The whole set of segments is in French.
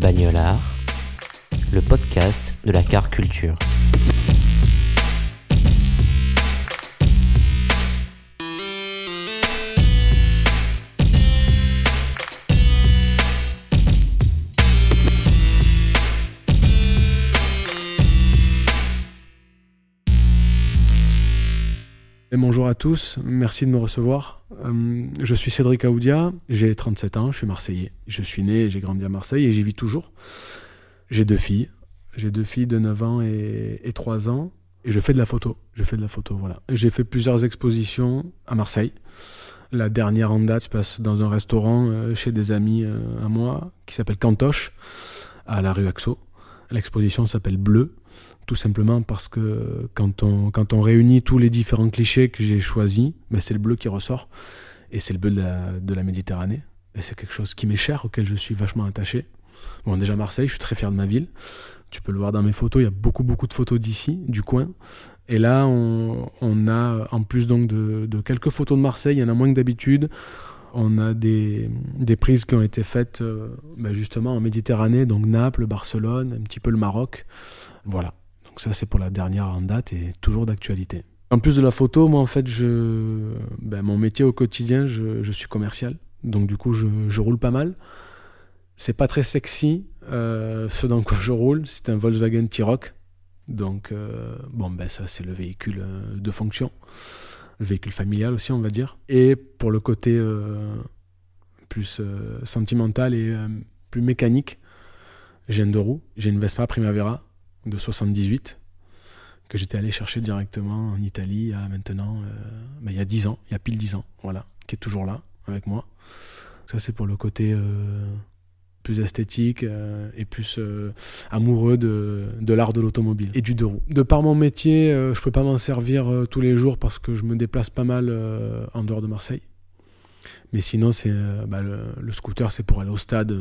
Bagnolard, le podcast de la car culture. Bonjour à tous, merci de me recevoir. Euh, je suis Cédric Aoudia, j'ai 37 ans, je suis marseillais. Je suis né, j'ai grandi à Marseille et j'y vis toujours. J'ai deux filles, j'ai deux filles de 9 ans et, et 3 ans et je fais de la photo. Je fais de la photo, voilà. J'ai fait plusieurs expositions à Marseille. La dernière en date se passe dans un restaurant euh, chez des amis euh, à moi qui s'appelle Cantoche à la rue Axo. L'exposition s'appelle Bleu tout simplement parce que quand on, réunit tous les différents clichés que j'ai choisis, ben c'est le bleu qui ressort. Et c'est le bleu de la, Méditerranée. Et c'est quelque chose qui m'est cher, auquel je suis vachement attaché. Bon, déjà Marseille, je suis très fier de ma ville. Tu peux le voir dans mes photos, il y a beaucoup, beaucoup de photos d'ici, du coin. Et là, on, a, en plus donc de, quelques photos de Marseille, il y en a moins que d'habitude. On a des, des, prises qui ont été faites euh, ben justement en Méditerranée, donc Naples, Barcelone, un petit peu le Maroc. Voilà. Donc ça, c'est pour la dernière en date et toujours d'actualité. En plus de la photo, moi, en fait, je, ben, mon métier au quotidien, je, suis commercial. Donc du coup, je, roule pas mal. C'est pas très sexy, euh, ce dans quoi je roule. C'est un Volkswagen T-Roc. Donc, euh, bon, ben ça, c'est le véhicule de fonction. Le véhicule familial aussi, on va dire. Et pour le côté euh, plus euh, sentimental et euh, plus mécanique, j'ai une deux roues. J'ai une Vespa Primavera de 78 que j'étais allé chercher directement en Italie à maintenant, ben, il y a 10 ans, il y a pile 10 ans, voilà, qui est toujours là avec moi. Ça c'est pour le côté plus esthétique euh, et plus amoureux de, de l'art de l'automobile et du deux roues. De par mon métier, je peux pas m'en servir tous les jours parce que je me déplace pas mal en dehors de Marseille. Mais sinon, c'est bah, le, le, scooter, c'est pour aller au stade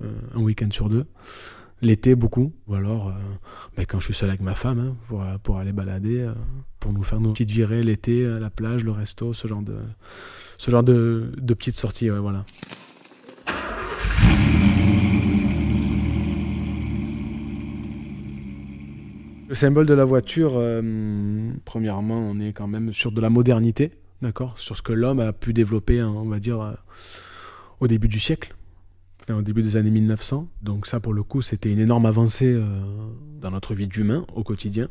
un week-end sur deux l'été beaucoup, ou alors euh, ben, quand je suis seul avec ma femme, hein, pour, pour, aller balader, euh, pour nous faire nos petites virées l'été, la plage, le resto, ce genre de, ce genre de, de petites sorties, ouais, voilà. Le symbole de la voiture, euh, premièrement, on est quand même sur de la modernité, d'accord, sur ce que l'homme a pu développer, hein, on va dire, euh, au début du siècle au début des années 1900. Donc ça, pour le coup, c'était une énorme avancée euh, dans notre vie d'humain au quotidien.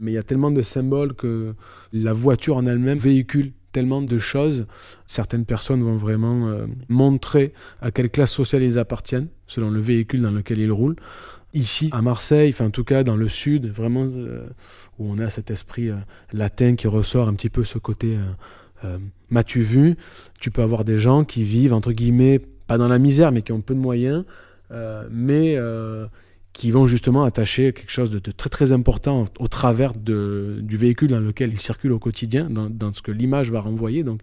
Mais il y a tellement de symboles que la voiture en elle-même véhicule tellement de choses. Certaines personnes vont vraiment montrer à quelle classe sociale ils appartiennent, selon le véhicule dans lequel ils roulent. Ici, à Marseille, enfin en tout cas dans le sud, vraiment euh, où on a cet esprit latin qui ressort un petit peu ce côté m'as-tu vu? Tu peux avoir des gens qui vivent, entre guillemets, pas dans la misère, mais qui ont peu de moyens, euh, mais euh, qui vont justement attacher quelque chose de, de, très très important au travers de, du véhicule dans lequel ils circulent au quotidien, dans, dans ce que l'image va renvoyer. Donc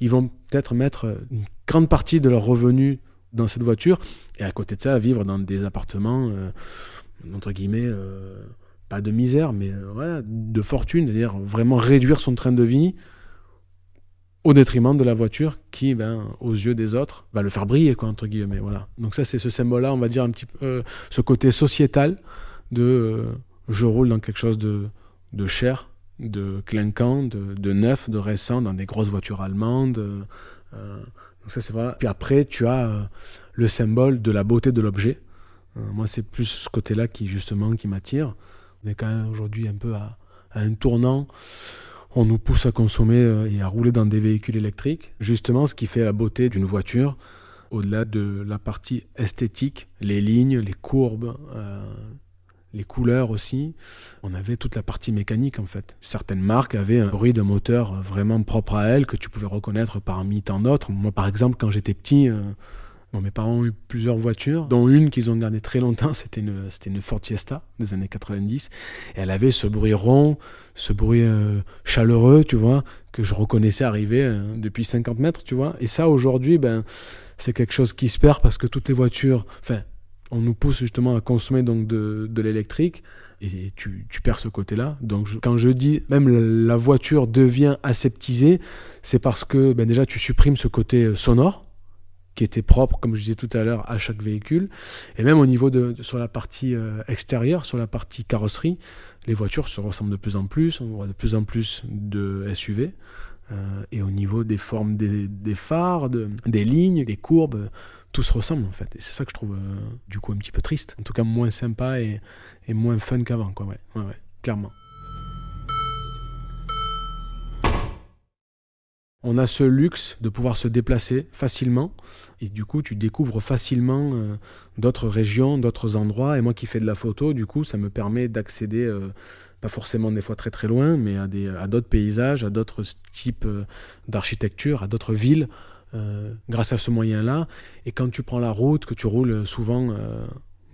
ils vont peut-être mettre une grande partie de leurs revenus dans cette voiture, et à côté de ça, vivre dans des appartements, euh, entre guillemets, euh, pas de misère, mais euh, voilà, de fortune, c'est-à-dire vraiment réduire son train de vie au détriment de la voiture qui, ben, aux yeux des autres, va le faire briller, quoi, entre guillemets. Voilà. Donc ça, c'est ce symbole-là, on va dire un petit peu, ce côté sociétal de je roule dans quelque chose de, de cher, de clinquant, de, de, neuf, de récent, dans des grosses voitures allemandes. Euh, ça, c'est. Puis après, tu as le symbole de la beauté de l'objet. moi, c'est plus ce côté-là qui, justement, qui m'attire. On est quand même aujourd'hui un peu à, un tournant on nous pousse à consommer et à rouler dans des véhicules électriques. Justement, ce qui fait la beauté d'une voiture, Au-delà de la partie esthétique, les lignes, les courbes, euh, les couleurs aussi, on avait toute la partie mécanique en fait. Certaines marques avaient un bruit de moteur vraiment propre à elles que tu pouvais reconnaître parmi tant d'autres. Moi par exemple quand j'étais petit, euh, mes parents ont eu plusieurs voitures, dont une qu'ils ont gardée très longtemps, c'était une, c'était une Ford des années 90. Et elle avait ce bruit rond, ce bruit euh, chaleureux, tu vois, que je reconnaissais arriver euh, depuis 50 mètres, tu vois. Et ça, aujourd'hui, ben, c'est quelque chose qui se perd parce que toutes les voitures, enfin, on nous pousse justement à consommer donc de, de l'électrique et tu, tu, perds ce côté-là. Donc quand je dis même la, voiture devient aseptisée, c'est parce que ben déjà tu supprimes ce côté euh, sonore qui était propre, comme je disais tout à l'heure, à chaque véhicule. Et même au niveau de, sur la partie euh, extérieure, sur la partie carrosserie, les voitures se ressemblent de plus en plus. On voit de plus en plus de SUV. Euh, et au niveau des formes des, phares, de, des lignes, des courbes, tout se ressemble en fait. Et c'est ça que je trouve euh, du coup un petit peu triste. En tout cas moins sympa et, moins fun qu'avant, quoi. Ouais, ouais, clairement. On a ce luxe de pouvoir se déplacer facilement et du coup tu découvres facilement euh, d'autres régions, d'autres endroits et moi qui fais de la photo, du coup ça me permet d'accéder pas forcément des fois très très loin mais à des à d'autres paysages, à d'autres types euh, d'architecture, à d'autres villes grâce à ce moyen-là et quand tu prends la route, que tu roules souvent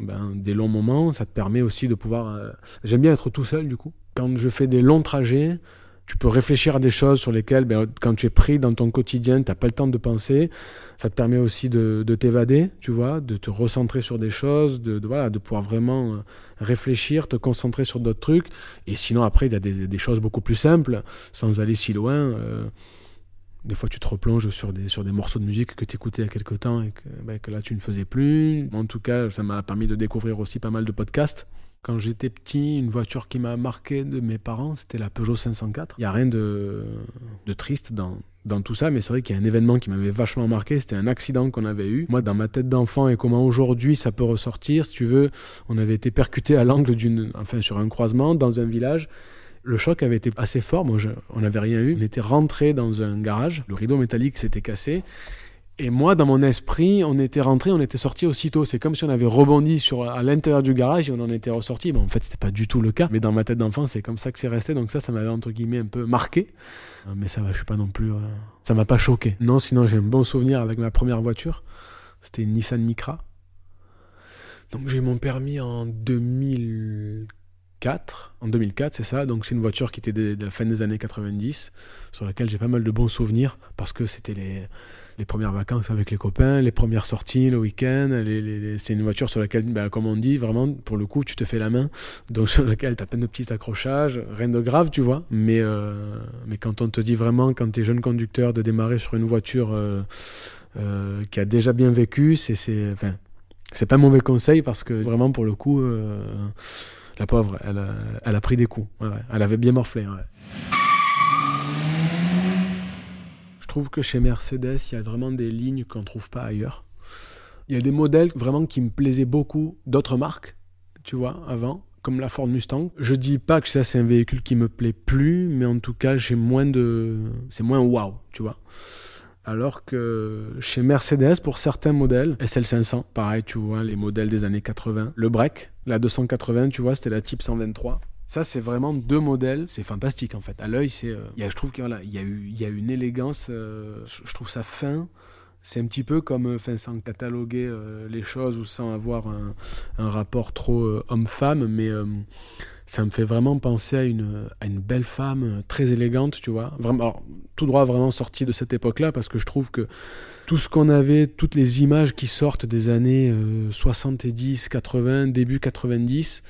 ben, des longs moments, ça te permet aussi de pouvoir j'aime bien être tout seul du coup. Quand je fais des longs trajets, tu peux réfléchir à des choses sur lesquelles, ben, quand tu es pris dans ton quotidien, tu n'as pas le temps de penser. Ça te permet aussi de, t'évader, tu vois, de te recentrer sur des choses, de, voilà, de pouvoir vraiment euh, réfléchir, te concentrer sur d'autres trucs. Et sinon, après, il y a des, choses beaucoup plus simples, sans aller si loin. Euh, des fois, tu te replonges sur des, sur des morceaux de musique que tu écoutais il y a quelques temps et que, ben, que là, tu ne faisais plus. En tout cas, ça m'a permis de découvrir aussi pas mal de podcasts. Quand j'étais petit, une voiture qui m'a marqué de mes parents, c'était la Peugeot 504. Il n'y a rien de, de triste dans, dans tout ça, mais c'est vrai qu'il y a un événement qui m'avait vachement marqué, c'était un accident qu'on avait eu. Moi, dans ma tête d'enfant et comment aujourd'hui ça peut ressortir, si tu veux, on avait été percuté à l'angle d'une, enfin sur un croisement dans un village. Le choc avait été assez fort, moi on n'avait rien eu. On était rentré dans un garage, le rideau métallique s'était cassé et moi, dans mon esprit, on était rentré, on était sorti aussitôt. C'est comme si on avait rebondi sur, à l'intérieur du garage et on en était ressorti. Mais en fait, c'était pas du tout le cas. Mais dans ma tête d'enfant, c'est comme ça que c'est resté. Donc ça, ça m'avait entre guillemets un peu marqué. Euh, mais ça va, je suis pas non plus. Euh, ça m'a pas choqué. Non, sinon j'ai un bon souvenir avec ma première voiture. C'était une Nissan Micra. Donc j'ai mon permis en 2004. En 2004, c'est ça. Donc c'est une voiture qui était de la fin des années 90, sur laquelle j'ai pas mal de bons souvenirs parce que c'était les les premières vacances avec les copains, les premières sorties le week-end. c'est une voiture sur laquelle, ben, comme on dit, vraiment, pour le coup, tu te fais la main. Donc sur laquelle tu as plein de petits accrochages, rien de grave, tu vois. Mais, euh, mais quand on te dit vraiment, quand tu es jeune conducteur, de démarrer sur une voiture euh, euh, qui a déjà bien vécu, c'est, c'est, enfin, c'est pas mauvais conseil parce que vraiment, pour le coup, la pauvre, elle a, elle a pris des coups. elle avait bien morflé. Je trouve que chez Mercedes, il y a vraiment des lignes qu'on ne trouve pas ailleurs. Il y a des modèles vraiment qui me plaisaient beaucoup d'autres marques, tu vois, avant, comme la Ford Mustang. Je dis pas que ça c'est un véhicule qui me plaît plus, mais en tout cas, j'ai moins de c'est moins waouh, tu vois. Alors que chez Mercedes, pour certains modèles, SL500, pareil, tu vois, les modèles des années 80, le break, la 280, tu vois, c'était la Type 123. Ça, c'est vraiment deux modèles. C'est fantastique, en fait. À l'œil, c'est, euh, je trouve qu'il y a une élégance. Euh, je, trouve ça fin. C'est un petit peu comme, euh, sans cataloguer les choses ou sans avoir un, rapport trop homme-femme, mais ça me fait vraiment penser à une, belle femme très élégante, tu vois. Vraiment, tout droit vraiment sorti de cette époque-là, parce que je trouve que tout ce qu'on avait, toutes les images qui sortent des années 70, 80, début 90,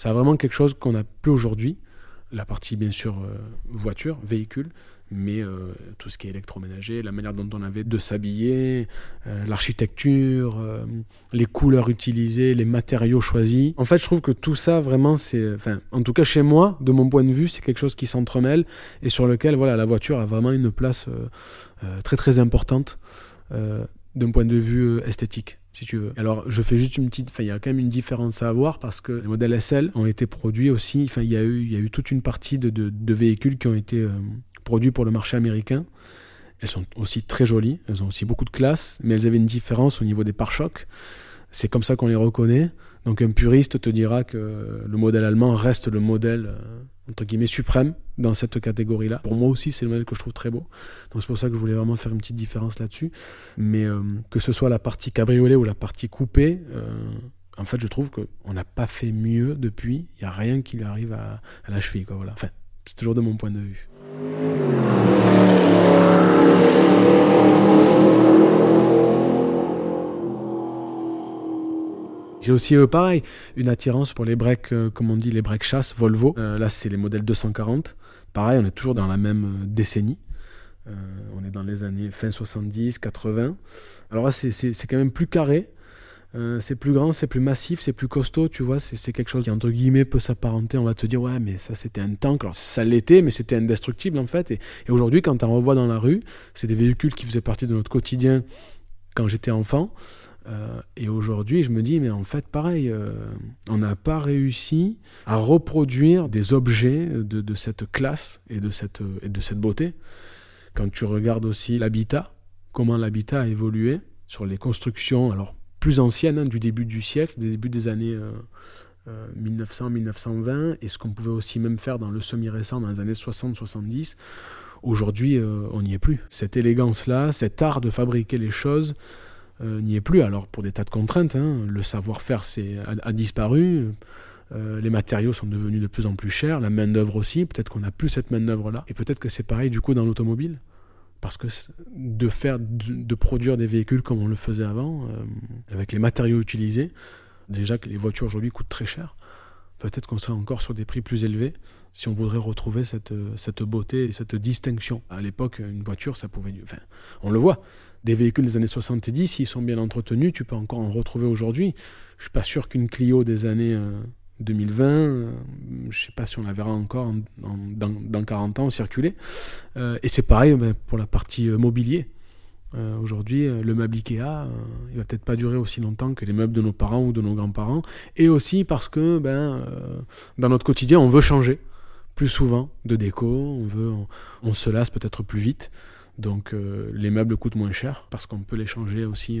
c'est vraiment quelque chose qu'on n'a plus aujourd'hui. La partie, bien sûr, euh, voiture, véhicule, mais euh, tout ce qui est électroménager, la manière dont on avait de s'habiller, euh, l'architecture, les couleurs utilisées, les matériaux choisis. En fait, je trouve que tout ça, vraiment, c'est, enfin, en tout cas chez moi, de mon point de vue, c'est quelque chose qui s'entremêle et sur lequel, voilà, la voiture a vraiment une place très très importante d'un point de vue esthétique si tu veux. Alors, je fais juste une petite. Enfin, il y a quand même une différence à avoir parce que les modèles SL ont été produits aussi. Enfin, il y a eu, y a eu toute une partie de, de, véhicules qui ont été euh, produits pour le marché américain. Elles sont aussi très jolies, elles ont aussi beaucoup de classe, mais elles avaient une différence au niveau des pare-chocs. C'est comme ça qu'on les reconnaît. Donc un puriste te dira que le modèle allemand reste le modèle euh, entre guillemets suprême dans cette catégorie-là. Pour moi aussi, c'est le modèle que je trouve très beau. Donc c'est pour ça que je voulais vraiment faire une petite différence là-dessus. Mais euh, que ce soit la partie cabriolet ou la partie coupée, euh, en fait, je trouve qu'on n'a pas fait mieux depuis. Il n'y a rien qui lui arrive à, la cheville. Quoi, voilà. Enfin, c'est toujours de mon point de vue. J'ai aussi, euh, pareil, une attirance pour les breaks, euh, comme on dit, les breaks chasse Volvo. Euh, là, c'est les modèles 240. Pareil, on est toujours dans la même décennie. on est dans les années fin 70, 80. Alors là, c'est quand même plus carré. C'est plus grand, c'est plus massif, c'est plus costaud, tu vois. C'est quelque chose qui, entre guillemets, peut s'apparenter. On va te dire, ouais, mais ça, c'était un tank. Alors, ça l'était, mais c'était indestructible, en fait. Et, aujourd'hui, quand on revoit dans la rue, c'est des véhicules qui faisaient partie de notre quotidien quand j'étais enfant. Euh, et aujourd'hui, je me dis, mais en fait, pareil, euh, on n'a pas réussi à reproduire des objets de, cette classe et de cette, et de cette beauté. Quand tu regardes aussi l'habitat, comment l'habitat a évolué sur les constructions, alors plus anciennes hein, du début du siècle, des débuts des années 1900-1920, euh, et ce qu'on pouvait aussi même faire dans le semi-récent, dans les années 60-70. Aujourd'hui, on n'y est plus. Cette élégance-là, cet art de fabriquer les choses, euh, n'y est plus. Alors pour des tas de contraintes, hein, le savoir-faire a, disparu. Euh, les matériaux sont devenus de plus en plus chers, la main-d'œuvre aussi. Peut-être qu'on n'a plus cette main-d'œuvre-là. Et peut-être que c'est pareil du coup dans l'automobile. Parce que de faire, de, produire des véhicules comme on le faisait avant, euh, avec les matériaux utilisés, déjà que les voitures aujourd'hui coûtent très cher, peut-être qu'on serait encore sur des prix plus élevés si on voudrait retrouver cette, cette beauté et cette distinction. À l'époque, une voiture, ça pouvait... Enfin, on le voit, des véhicules des années 70, s'ils sont bien entretenus, tu peux encore en retrouver aujourd'hui. Je suis pas sûr qu'une Clio des années 2020, euh, euh, je sais pas si on la verra encore dans, 40 ans circuler. Euh, et c'est pareil ben, pour la partie mobilier. Aujourd'hui, le meuble Ikea, il va peut-être pas durer aussi longtemps que les meubles de nos parents ou de nos grands-parents. Et aussi parce que ben, dans notre quotidien, on veut changer plus souvent de déco, on, veut, on se lasse peut-être plus vite. Donc euh, les meubles coûtent moins cher parce qu'on peut les changer aussi.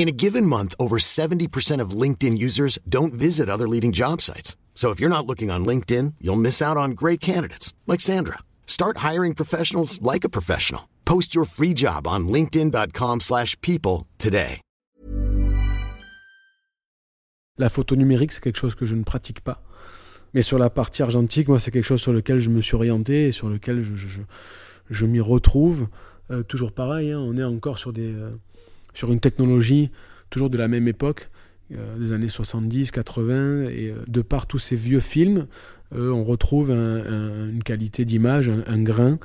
In a given month, over 70% of LinkedIn users don't visit other leading job sites. So if you're not looking on LinkedIn, you'll miss out on great candidates like Sandra. Start hiring professionals like a professional. Post your free job on linkedin.com/people today. La photo numérique, c'est quelque chose que je ne pratique pas. Mais sur la partie argentique, moi, c'est quelque chose sur lequel je me suis orienté et sur lequel je, je, m'y retrouve. Euh, toujours pareil, hein, on est encore sur des euh, sur une technologie toujours de la même époque, euh, des années 70, 80, et euh, de par tous ces vieux films, euh, on retrouve une qualité d'image, un, grain,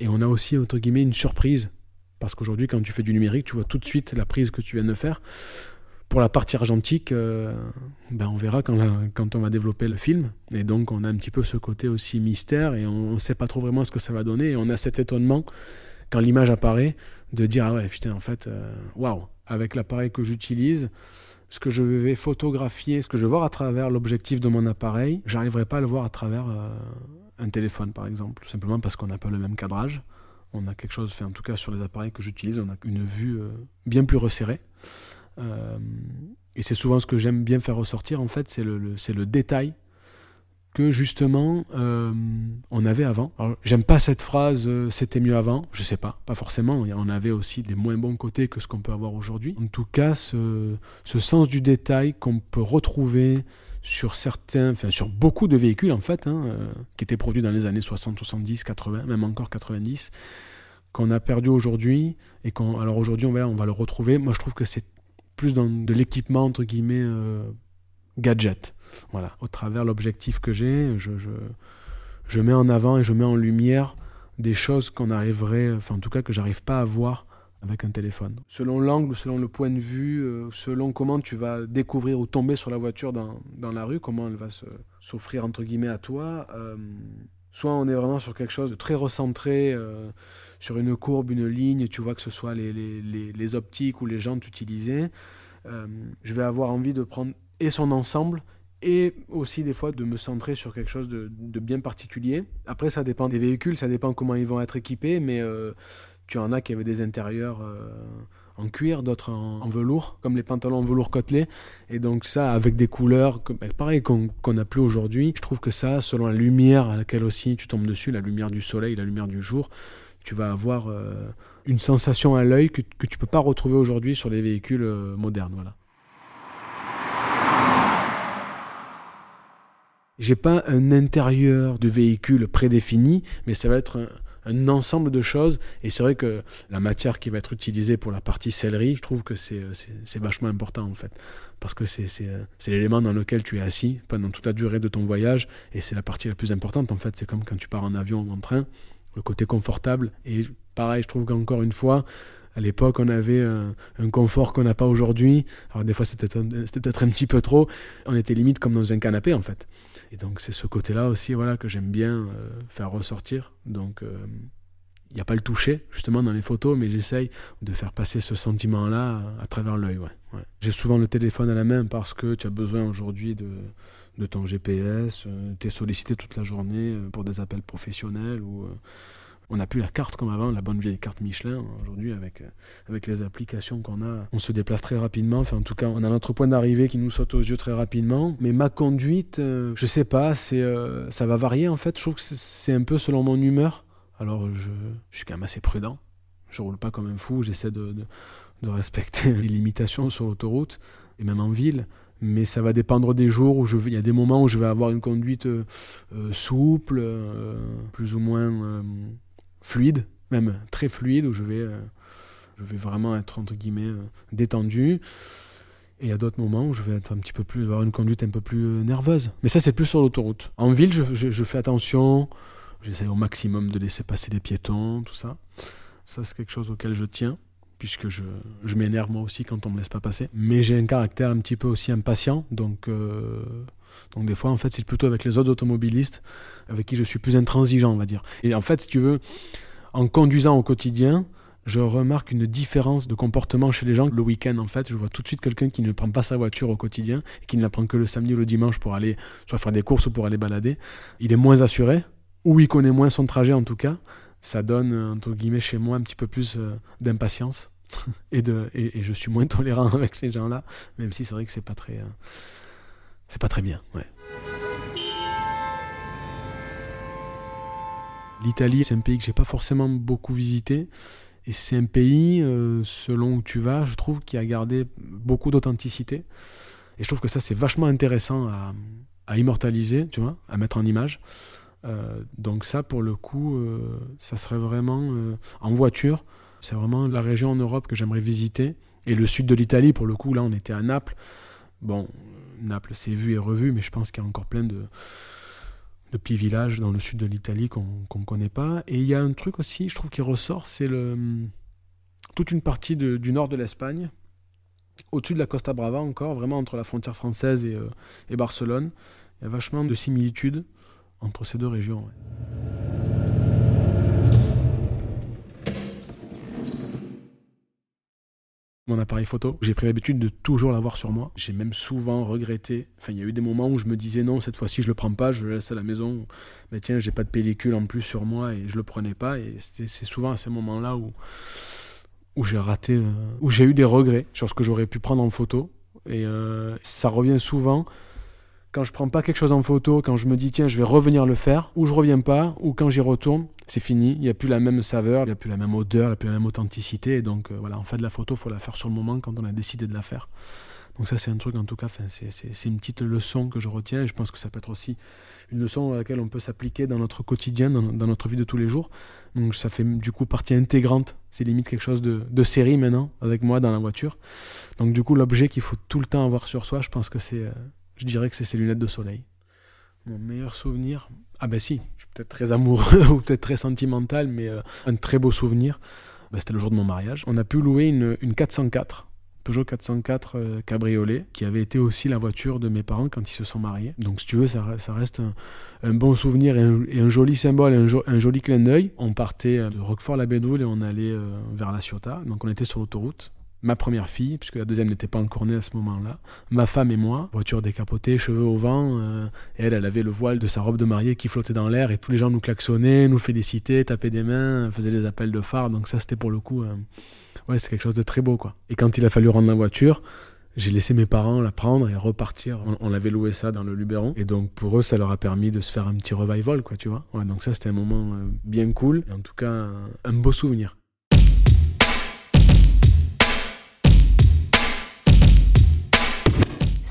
et on a aussi, entre guillemets, une surprise. Parce qu'aujourd'hui, quand tu fais du numérique, tu vois tout de suite la prise que tu viens de faire. Pour la partie argentique, ben on verra quand, quand, on va développer le film. Et donc, on a un petit peu ce côté aussi mystère, et on ne sait pas trop vraiment ce que ça va donner, et on a cet étonnement quand l'image apparaît, de dire ah ouais putain en fait euh, waouh avec l'appareil que j'utilise, ce que je vais photographier, ce que je vais voir à travers l'objectif de mon appareil, j'arriverai pas à le voir à travers euh, un téléphone par exemple, simplement parce qu'on n'a pas le même cadrage. On a quelque chose, fait en tout cas sur les appareils que j'utilise, on a une vue euh, bien plus resserrée. et c'est souvent ce que j'aime bien faire ressortir en fait, c'est le, c'est le détail que justement euh, on avait avant. J'aime pas cette phrase euh, c'était mieux avant, je sais pas, pas forcément. On avait aussi des moins bons côtés que ce qu'on peut avoir aujourd'hui. En tout cas, ce, ce sens du détail qu'on peut retrouver sur certains, enfin sur beaucoup de véhicules en fait, hein, euh, qui étaient produits dans les années 60, 70, 80, même encore 90, qu'on a perdu aujourd'hui et qu'on, alors aujourd'hui on va, on va le retrouver. Moi je trouve que c'est plus dans de l'équipement entre guillemets gadget. Voilà, au travers l'objectif que j'ai, je, je, mets en avant et je mets en lumière des choses qu'on arriverait, enfin en tout cas que j'arrive pas à voir avec un téléphone. Selon l'angle, selon le point de vue, euh, selon comment tu vas découvrir ou tomber sur la voiture dans, dans la rue, comment elle va s'offrir entre guillemets à toi. Euh, soit on est vraiment sur quelque chose de très recentré, euh, sur une courbe, une ligne, tu vois que ce soit les, les, les optiques ou les jantes utilisées. je vais avoir envie de prendre et son ensemble et aussi des fois de me centrer sur quelque chose de, bien particulier. Après, ça dépend des véhicules, ça dépend comment ils vont être équipés, mais euh, tu en as qui avaient des intérieurs euh, en cuir, d'autres en, velours, comme les pantalons en velours côtelé. Et donc ça, avec des couleurs, ben, pareil qu'on n'a plus aujourd'hui, je trouve que ça, selon la lumière à laquelle aussi tu tombes dessus, la lumière du soleil, la lumière du jour, tu vas avoir euh, une sensation à l'œil que, que tu peux pas retrouver aujourd'hui sur les véhicules modernes. Voilà. J'ai pas un intérieur de véhicule prédéfini, mais ça va être un, ensemble de choses. Et c'est vrai que la matière qui va être utilisée pour la partie sellerie, je trouve que c'est vachement important en fait. Parce que c'est l'élément dans lequel tu es assis pendant toute la durée de ton voyage. Et c'est la partie la plus importante en fait. C'est comme quand tu pars en avion ou en train, le côté confortable. Et pareil, je trouve qu'encore une fois, à l'époque, on avait un, confort qu'on n'a pas aujourd'hui. Alors des fois, c'était peut-être un petit peu trop. On était limite comme dans un canapé, en fait. Et donc, c'est ce côté-là aussi voilà, que j'aime bien euh, faire ressortir. Donc, euh, il n'y a pas le toucher, justement, dans les photos, mais j'essaye de faire passer ce sentiment-là à, travers l'œil. Ouais, J'ai souvent le téléphone à la main parce que tu as besoin aujourd'hui de, ton GPS, euh, tu es sollicité toute la journée pour des appels professionnels ou on n'a plus la carte comme avant, la bonne vieille carte Michelin. Aujourd'hui, avec, euh, avec les applications qu'on a, on se déplace très rapidement. Enfin, en tout cas, on a notre point d'arrivée qui nous saute aux yeux très rapidement. Mais ma conduite, euh, je sais pas, c'est, euh, ça va varier en fait. Je trouve que c'est un peu selon mon humeur. Alors, je, suis quand même assez prudent. Je roule pas comme un fou. J'essaie de, de, respecter les limitations sur l'autoroute et même en ville mais ça va dépendre des jours où je il y a des moments où je vais avoir une conduite souple, plus ou moins fluide, même très fluide, où je vais, euh, je vais vraiment être entre guillemets euh, détendu. Et il y a d'autres moments où je vais être un petit peu plus, avoir une conduite un peu plus euh, nerveuse. Mais ça, c'est plus sur l'autoroute. En ville, je, je, fais attention. J'essaie au maximum de laisser passer les piétons, tout ça. Ça, c'est quelque chose auquel je tiens, puisque je, je m'énerve moi aussi quand on me laisse pas passer. Mais j'ai un caractère un petit peu aussi impatient, donc donc des fois, en fait, c'est plutôt avec les autres automobilistes avec qui je suis plus intransigeant, on va dire. Et en fait, si tu veux, en conduisant au quotidien, je remarque une différence de comportement chez les gens. Le week-end, en fait, je vois tout de suite quelqu'un qui ne prend pas sa voiture au quotidien, et qui ne la prend que le samedi ou le dimanche pour aller soit faire des courses ou pour aller balader. Il est moins assuré, ou il connaît moins son trajet en tout cas. Ça donne, entre guillemets, chez moi un petit peu plus euh, d'impatience. et, de, et, je suis moins tolérant avec ces gens-là, même si c'est vrai que c'est pas très... Euh, c'est pas très bien. Ouais. L'Italie, c'est un pays que j'ai pas forcément beaucoup visité. Et c'est un pays, euh, selon où tu vas, je trouve, qui a gardé beaucoup d'authenticité. Et je trouve que ça, c'est vachement intéressant à, immortaliser, tu vois, à mettre en image. Euh, donc ça, pour le coup, euh, ça serait vraiment en voiture. C'est vraiment la région en Europe que j'aimerais visiter. Et le sud de l'Italie, pour le coup, là, on était à Naples. Bon, Naples, c'est vu et revu, mais je pense qu'il y a encore plein de, petits villages dans le sud de l'Italie qu'on ne connaît pas. Et il y a un truc aussi, je trouve, qui ressort, c'est toute une partie du nord de l'Espagne, au-dessus de la Costa Brava encore, vraiment entre la frontière française et, euh, et Barcelone. Il y a vachement de similitudes entre ces deux régions. Mon appareil photo. J'ai pris l'habitude de toujours l'avoir sur moi. J'ai même souvent regretté. Enfin, il y a eu des moments où je me disais non, cette fois-ci je le prends pas, je le laisse à la maison. Mais tiens, j'ai pas de pellicule en plus sur moi et je le prenais pas. Et c'est souvent à ces moments-là où, où j'ai raté, euh, où j'ai eu des regrets sur ce que j'aurais pu prendre en photo. Et euh, ça revient souvent Quand je prends pas quelque chose en photo, quand je me dis tiens, je vais revenir le faire, ou je reviens pas, ou quand j'y retourne, c'est fini. Il n'y a plus la même saveur, il n'y a plus la même odeur, il n'y a plus la même authenticité. Donc euh, voilà, en fait, la photo, faut la faire sur le moment quand on a décidé de la faire. Donc ça, c'est un truc, en tout cas, c'est une petite leçon que je retiens. Et je pense que ça peut être aussi une leçon à laquelle on peut s'appliquer dans notre quotidien, dans, notre vie de tous les jours. Donc ça fait du coup partie intégrante. C'est limite quelque chose de, de, série maintenant, avec moi dans la voiture. Donc du coup, l'objet qu'il faut tout le temps avoir sur soi, je pense que c'est, euh, je dirais que c'est ces lunettes de soleil. Mon meilleur souvenir, ah ben si, je suis peut-être très amoureux ou peut-être très sentimental, mais euh, un très beau souvenir, ben, c'était le jour de mon mariage. On a pu louer une, une 404 Peugeot 404 euh, cabriolet, qui avait été aussi la voiture de mes parents quand ils se sont mariés. Donc si tu veux, ça, reste un, bon souvenir et un, joli symbole, un, un, joli clin d'œil. On partait de Roquefort-la-Bédoule et on allait euh, vers La Ciotat. Donc on était sur l'autoroute ma première fille, puisque la deuxième n'était pas encore née à ce moment-là, ma femme et moi, voiture décapotée, cheveux au vent, euh, et elle, elle avait le voile de sa robe de mariée qui flottait dans l'air, et tous les gens nous klaxonnaient, nous félicitaient, tapaient des mains, faisaient des appels de phare, donc ça c'était pour le coup, euh, ouais, c'est quelque chose de très beau, quoi. Et quand il a fallu rendre la voiture, j'ai laissé mes parents la prendre et repartir. On, avait loué ça dans le Luberon. Et donc, pour eux, ça leur a permis de se faire un petit revival, quoi, tu vois. Ouais, donc ça, c'était un moment euh, bien cool. Et en tout cas, un beau souvenir.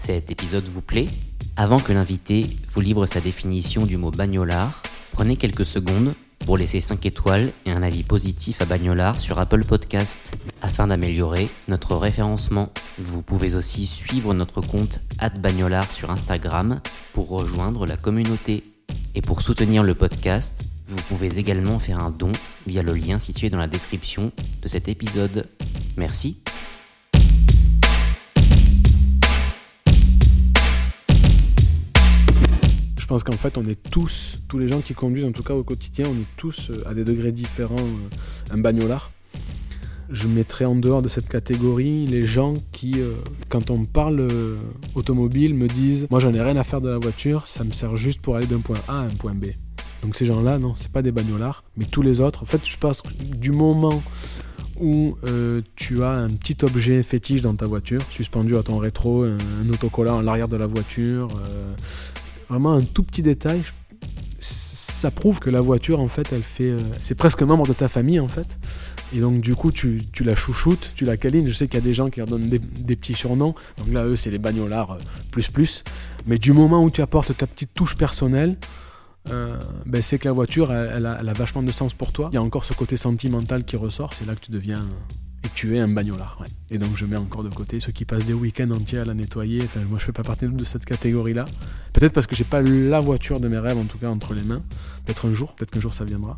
Cet épisode vous plaît Avant que l'invité vous livre sa définition du mot bagnolard, prenez quelques secondes pour laisser 5 étoiles et un avis positif à Bagnolard sur Apple Podcast afin d'améliorer notre référencement. Vous pouvez aussi suivre notre compte @bagnolard sur Instagram pour rejoindre la communauté. Et pour soutenir le podcast, vous pouvez également faire un don via le lien situé dans la description de cet épisode. Merci pense qu'en fait, on est tous, tous les gens qui conduisent, en tout cas au quotidien, on est tous euh, à des degrés différents euh, un bagnolard. Je mettrais en dehors de cette catégorie les gens qui, euh, quand on parle automobile, me disent Moi, j'en ai rien à faire de la voiture, ça me sert juste pour aller d'un point A à un point B. Donc ces gens-là, non, c'est pas des bagnolards, mais tous les autres. En fait, je pense que du moment où tu as un petit objet fétiche dans ta voiture, suspendu à ton rétro, un, autocollant à l'arrière de la voiture, vraiment un tout petit détail, ça prouve que la voiture, en fait, elle fait. Euh, c'est presque membre de ta famille, en fait. Et donc, du coup, tu, la chouchoutes, tu la câlines. Je sais qu'il y a des gens qui leur donnent des, petits surnoms. Donc là, eux, c'est les bagnolards euh, plus plus. Mais du moment où tu apportes ta petite touche personnelle, euh, ben, c'est que la voiture, a, elle, a, vachement de sens pour toi. Il y a encore ce côté sentimental qui ressort. C'est là que tu deviens et tu es un bagnolard. Et donc je mets encore de côté ceux qui passent des week-ends entiers à la nettoyer. Enfin, moi je fais pas partie de cette catégorie-là. Peut-être parce que j'ai pas la voiture de mes rêves en tout cas entre les mains. Peut-être un jour, peut-être qu'un jour ça viendra.